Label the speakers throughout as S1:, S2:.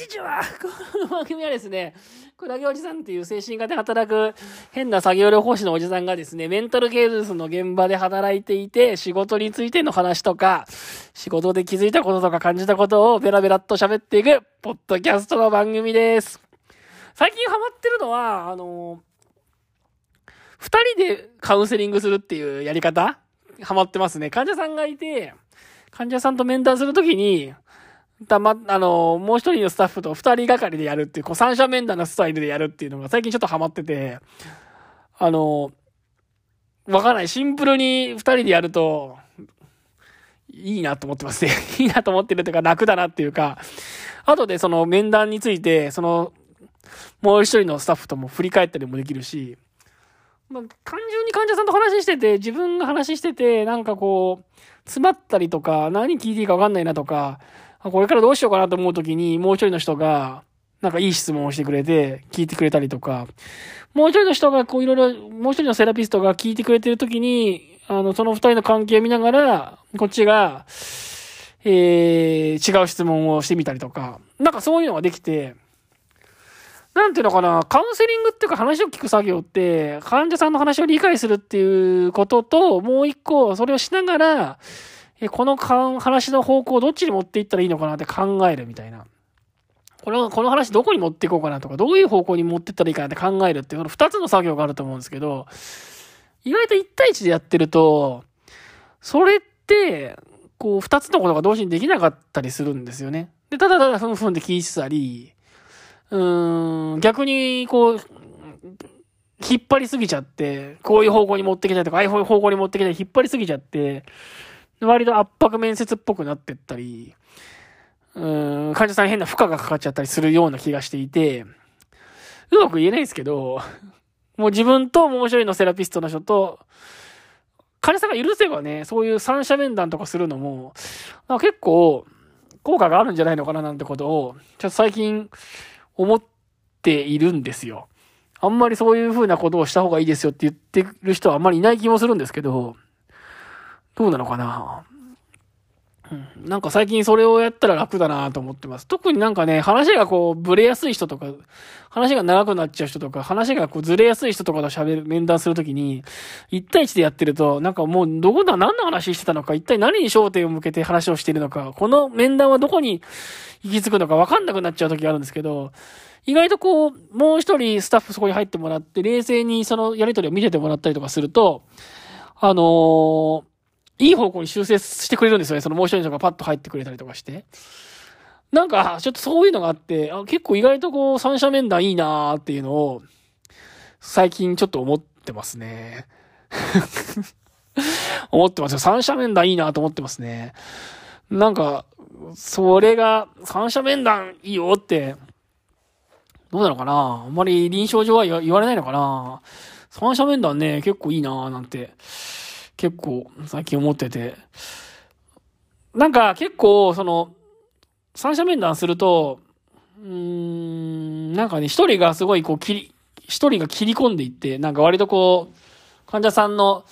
S1: んにちはこの番組はですね、クラゲおじさんっていう精神科で働く変な作業療法士のおじさんがですね、メンタルケースの現場で働いていて、仕事についての話とか、仕事で気づいたこととか感じたことをベラベラっと喋っていく、ポッドキャストの番組です。最近ハマってるのは、あの、二人でカウンセリングするっていうやり方？ハマってますね。患者さんがいて、患者さんと面談するときに、たま、あの、もう一人のスタッフと二人がかりでやるっていう、こう三者面談のスタイルでやるっていうのが最近ちょっとハマってて、あの、わかんない。シンプルに二人でやると、いいなと思ってますね。いいなと思ってるというか楽だなっていうか、後でその面談について、その、もう一人のスタッフとも振り返ったりもできるし、まあ、単純に患者さんと話してて、自分が話してて、なんかこう、詰まったりとか、何聞いていいかわかんないなとか、これからどうしようかなと思うときに、もう一人の人が、なんかいい質問をしてくれて、聞いてくれたりとか、もう一人の人が、こういろいろ、もう一人のセラピストが聞いてくれてるときに、あの、その二人の関係を見ながら、こっちが、えー、違う質問をしてみたりとか、なんかそういうのができて、なんていうのかな、カウンセリングっていうか話を聞く作業って、患者さんの話を理解するっていうことと、もう一個、それをしながら、この話の方向をどっちに持っていったらいいのかなって考えるみたいな。この、この話どこに持っていこうかなとか、どういう方向に持っていったらいいかなって考えるっていう、この二つの作業があると思うんですけど、意外と一対一でやってると、それって、こう、二つのことが同時にできなかったりするんですよね。で、ただただふんふんで聞いてたり、うーん、逆に、こう、引っ張りすぎちゃって、こういう方向に持ってきたりとか、ああいう方向に持ってきたり、引っ張りすぎちゃって、割と圧迫面接っぽくなってったり、うーん、患者さんに変な負荷がかかっちゃったりするような気がしていて、うまく言えないんですけど、もう自分ともう一人のセラピストの人と、患者さんが許せばね、そういう三者面談とかするのも、なんか結構、効果があるんじゃないのかななんてことを、ちょっと最近思っているんですよ。あんまりそういう風なことをした方がいいですよって言ってる人はあんまりいない気もするんですけど、どうなのかな？うん、なんか最近それをやったら楽だなと思ってます。特になんかね、話がこう、ブレやすい人とか、話が長くなっちゃう人とか、話がこう、ずれやすい人とかと喋る、面談するときに、一対一でやってると、なんかもう、どこだ、何の話してたのか、一体何に焦点を向けて話をしているのか、この面談はどこに行き着くのか分かんなくなっちゃう時があるんですけど、意外とこう、もう一人スタッフそこに入ってもらって、冷静にそのやりとりを見ててもらったりとかすると、あのーいい方向に修正してくれるんですよね。そのもう一人の人がパッと入ってくれたりとかして。なんか、ちょっとそういうのがあって、あ結構意外とこう、三者面談いいなーっていうのを、最近ちょっと思ってますね。思ってますよ。三者面談いいなと思ってますね。なんか、それが、三者面談いいよって、どうなのかな？あんまり臨床上は言わ言われないのかな？三者面談ね、結構いいなーなんて、結構最近思ってて。なんか結構、その、三者面談すると、うーん、なんかね、一人がすごいこう切り、一人が切り込んでいって、なんか割とこう、患者さんの、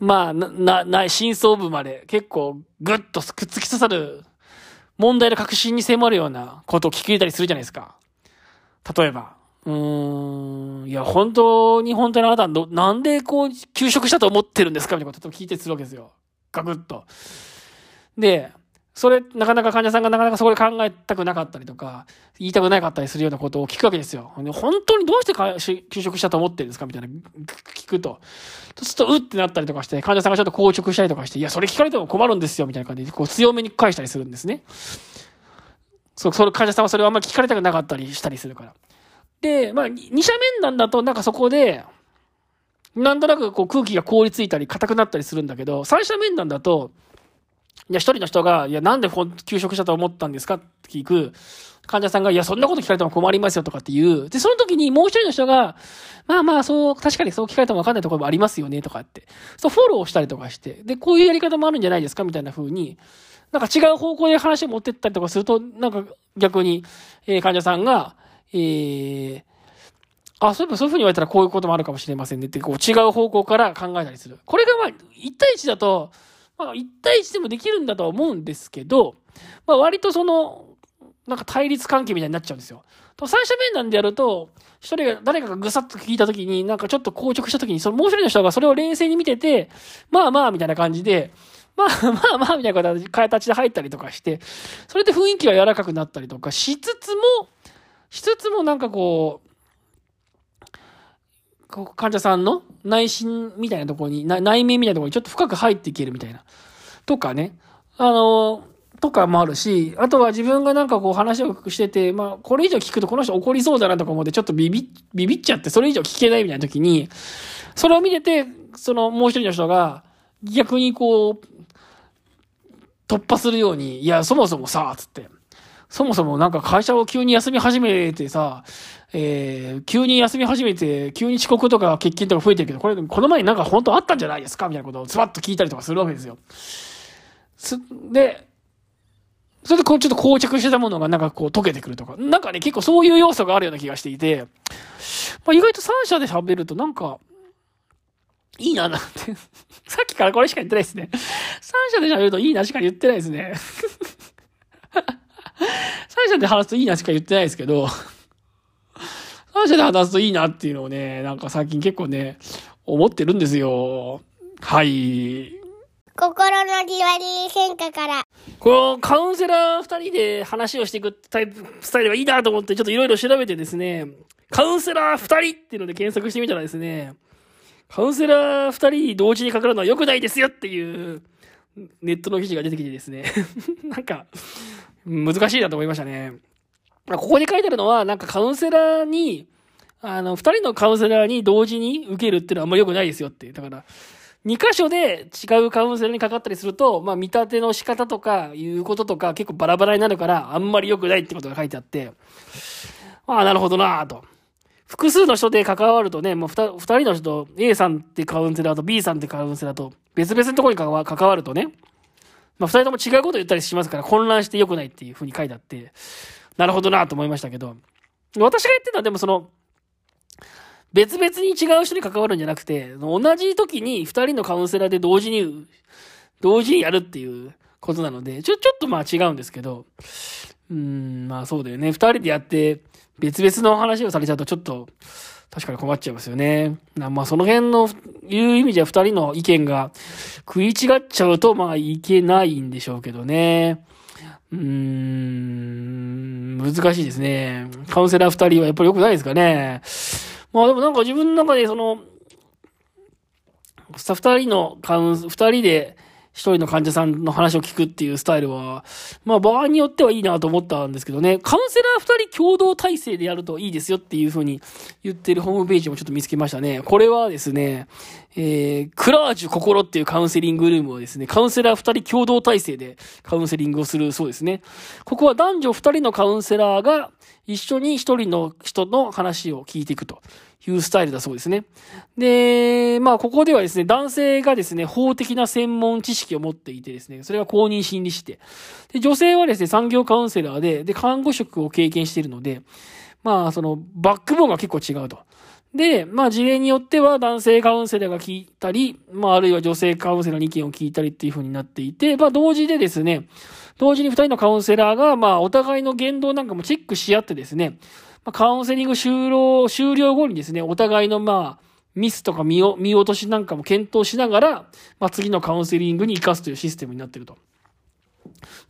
S1: まあ、な、な、な、真相部まで結構ぐっとくっつき刺さる問題の確信に迫るようなことを聞き入れたりするじゃないですか。例えば。うーん、いや、本当に本当にあなたは、なんでこう、休職したと思ってるんですか？みたいなことを聞いてするわけですよ。ガクッと。で、それ、なかなか患者さんがなかなかそこで考えたくなかったりとか、言いたくなかったりするようなことを聞くわけですよ。本当にどうして休職したと思ってるんですか？みたいな、聞くと。そうすると、うってなったりとかして、患者さんがちょっと硬直したりとかして、いや、それ聞かれても困るんですよ、みたいな感じで、こう、強めに返したりするんですね。そう、その患者さんはそれをあんまり聞かれたくなかったりしたりするから。で、まあ、二者面談だと、なんかそこで、なんとなくこう空気が凍りついたり硬くなったりするんだけど、三者面談だと、いや、一人の人が、いや、なんでこう休職したと思ったんですかって聞く。患者さんが、いや、そんなこと聞かれても困りますよとかっていう。で、その時にもう一人の人が、まあまあ、そう、確かにそう聞かれてもわかんないところもありますよねとかって。そう、フォローしたりとかして。で、こういうやり方もあるんじゃないですかみたいな風に、なんか違う方向で話を持ってったりとかすると、なんか逆に、えー患者さんが、えー、あ、そういえばそういう風に言われたらこういうこともあるかもしれませんねって、こう違う方向から考えたりする。これがまあ、1対1だと、まあ、1対1でもできるんだとは思うんですけど、まあ、割とその、なんか対立関係みたいになっちゃうんですよ。と三者面談でやると、一人が、誰かがぐさっと聞いたときに、なんかちょっと硬直したときに、そのもう一人の人がそれを冷静に見てて、まあまあ、みたいな感じで、まあまあまあ、みたいな形で入ったりとかして、それで雰囲気が柔らかくなったりとかしつつも、しつつもなんかこう、こう患者さんの内心みたいなところに、内面みたいなところにちょっと深く入っていけるみたいな。とかね。あの、とかもあるし、あとは自分がなんかこう話をしてて、まあ、これ以上聞くとこの人怒りそうだなとか思ってちょっとビビ、ビビっちゃってそれ以上聞けないみたいな時に、それを見てて、そのもう一人の人が逆にこう、突破するように、いや、そもそもさ、つって。そもそもなんか会社を急に休み始めてさ、えー、急に休み始めて、急に遅刻とか欠勤とか増えてるけど、これ、この前になんか本当あったんじゃないですか？みたいなことをズバッと聞いたりとかするわけですよ。す、で、それでこうちょっと膠着してたものがなんかこう溶けてくるとか、なんかね、結構そういう要素があるような気がしていて、まあ、意外と三者で喋るとなんか、いいな、なんて。さっきからこれしか言ってないですね。三者で喋るといいなしか言ってないですね。で話すといいなしか言ってないですけど、三者で話すといいなっていうのをね、なんか最近結構ね、思ってるんですよ。はい。
S2: 心のリワリー変化から。
S1: このカウンセラー二人で話をしていくタイプ、スタイルがいいなと思ってちょっといろいろ調べてですね、カウンセラー二人っていうので検索してみたらですね、カウンセラー二人同時にかかるのは良くないですよっていうネットの記事が出てきてですね なんか、難しいなと思いましたね。ここに書いてあるのは、なんかカウンセラーに、あの、二人のカウンセラーに同時に受けるっていうのはあんまり良くないですよって。だから、二箇所で違うカウンセラーにかかったりすると、まあ見立ての仕方とか、いうこととか結構バラバラになるから、あんまり良くないってことが書いてあって、ああ、なるほどなぁと。複数の人で関わるとね、もう二人の人、A さんってカウンセラーと B さんってカウンセラーと別々のところに関わるとね、まあ、二人とも違うこと言ったりしますから混乱して良くないっていうふうに書いてあって、なるほどなと思いましたけど、私が言ってるのはでもその、別々に違う人に関わるんじゃなくて、同じ時に二人のカウンセラーで同時に、同時にやるっていうことなので、ちょ、ちょっとまあ違うんですけど、うん、まあそうだよね。二人でやって、別々の話をされちゃうとちょっと、確かに困っちゃいますよね。まあその辺の、いう意味じゃ二人の意見が食い違っちゃうと、まあいけないんでしょうけどね。うーん、難しいですね。カウンセラー二人はやっぱり良くないですかね。まあでもなんか自分の中でその、二人のカウン、二人で、一人の患者さんの話を聞くっていうスタイルは、まあ場合によってはいいなと思ったんですけどね、カウンセラー二人共同体制でやるといいですよっていうふうに言ってるホームページもちょっと見つけましたね。これはですね、えー、クラージュ心っていうカウンセリングルームをですね、カウンセラー二人共同体制でカウンセリングをするそうですね。ここは男女二人のカウンセラーが一緒に一人の人の話を聞いていくというスタイルだそうですね。で、まあ、ここではですね、男性がですね、法的な専門知識を持っていてですね、それが公認心理師で。で、女性はですね、産業カウンセラーで、で、看護職を経験しているので、まあ、その、バックボーンが結構違うと。で、まあ事例によっては男性カウンセラーが聞いたり、まああるいは女性カウンセラーの意見を聞いたりっていう風になっていて、まあ同時でですね、同時に二人のカウンセラーが、まあお互いの言動なんかもチェックし合ってですね、まあ、カウンセリング終了、終了後にですね、お互いのまあ、ミスとか見見落としなんかも検討しながら、まあ、次のカウンセリングに活かすというシステムになっていると。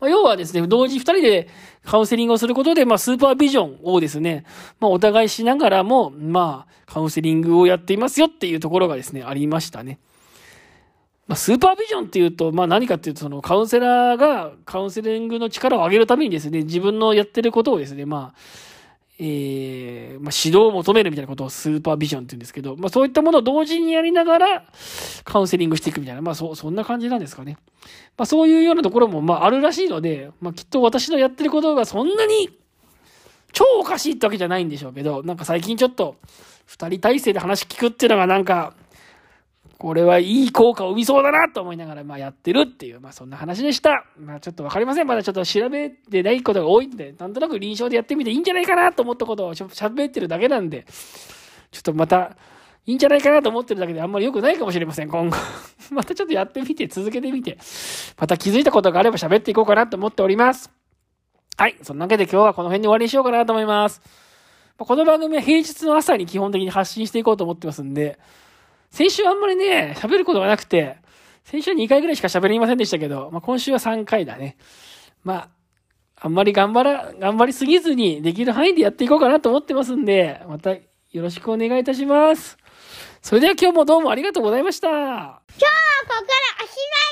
S1: まあ、要はですね、同時二人でカウンセリングをすることで、まあ、スーパービジョンをですね、まあ、お互いしながらも、まあ、カウンセリングをやっていますよっていうところがですね、ありましたね。まあ、スーパービジョンっていうと、まあ、何かっていうと、そのカウンセラーがカウンセリングの力を上げるためにですね、自分のやってることをですね、まあ、えー、まあ、指導を求めるみたいなことをスーパービジョンって言うんですけど、まあ、そういったものを同時にやりながら、カウンセリングしていくみたいな、まあ、そ、そんな感じなんですかね。まあ、そういうようなところも、まあ、あるらしいので、まあ、きっと私のやってることがそんなに、超おかしいってわけじゃないんでしょうけど、なんか最近ちょっと、二人体制で話聞くっていうのがなんか、これはいい効果を生みそうだなと思いながら、まあやってるっていう、まあそんな話でした。まあちょっとわかりません。まだちょっと調べてないことが多いんで、なんとなく臨床でやってみていいんじゃないかなと思ったことを喋ってるだけなんで、ちょっとまた、いいんじゃないかなと思ってるだけであんまり良くないかもしれません、今後。またちょっとやってみて、続けてみて、また気づいたことがあれば喋っていこうかなと思っております。はい。そんなわけで今日はこの辺で終わりにしようかなと思います。この番組は平日の朝に基本的に発信していこうと思ってますんで、先週あんまりね、喋ることがなくて、先週は2回ぐらいしか喋りませんでしたけど、まあ、今週は3回だね。まあ、あんまり頑張ら、頑張りすぎずにできる範囲でやっていこうかなと思ってますんで、またよろしくお願いいたします。それでは今日もどうもありがとうございました。
S2: 今日はここからおしまい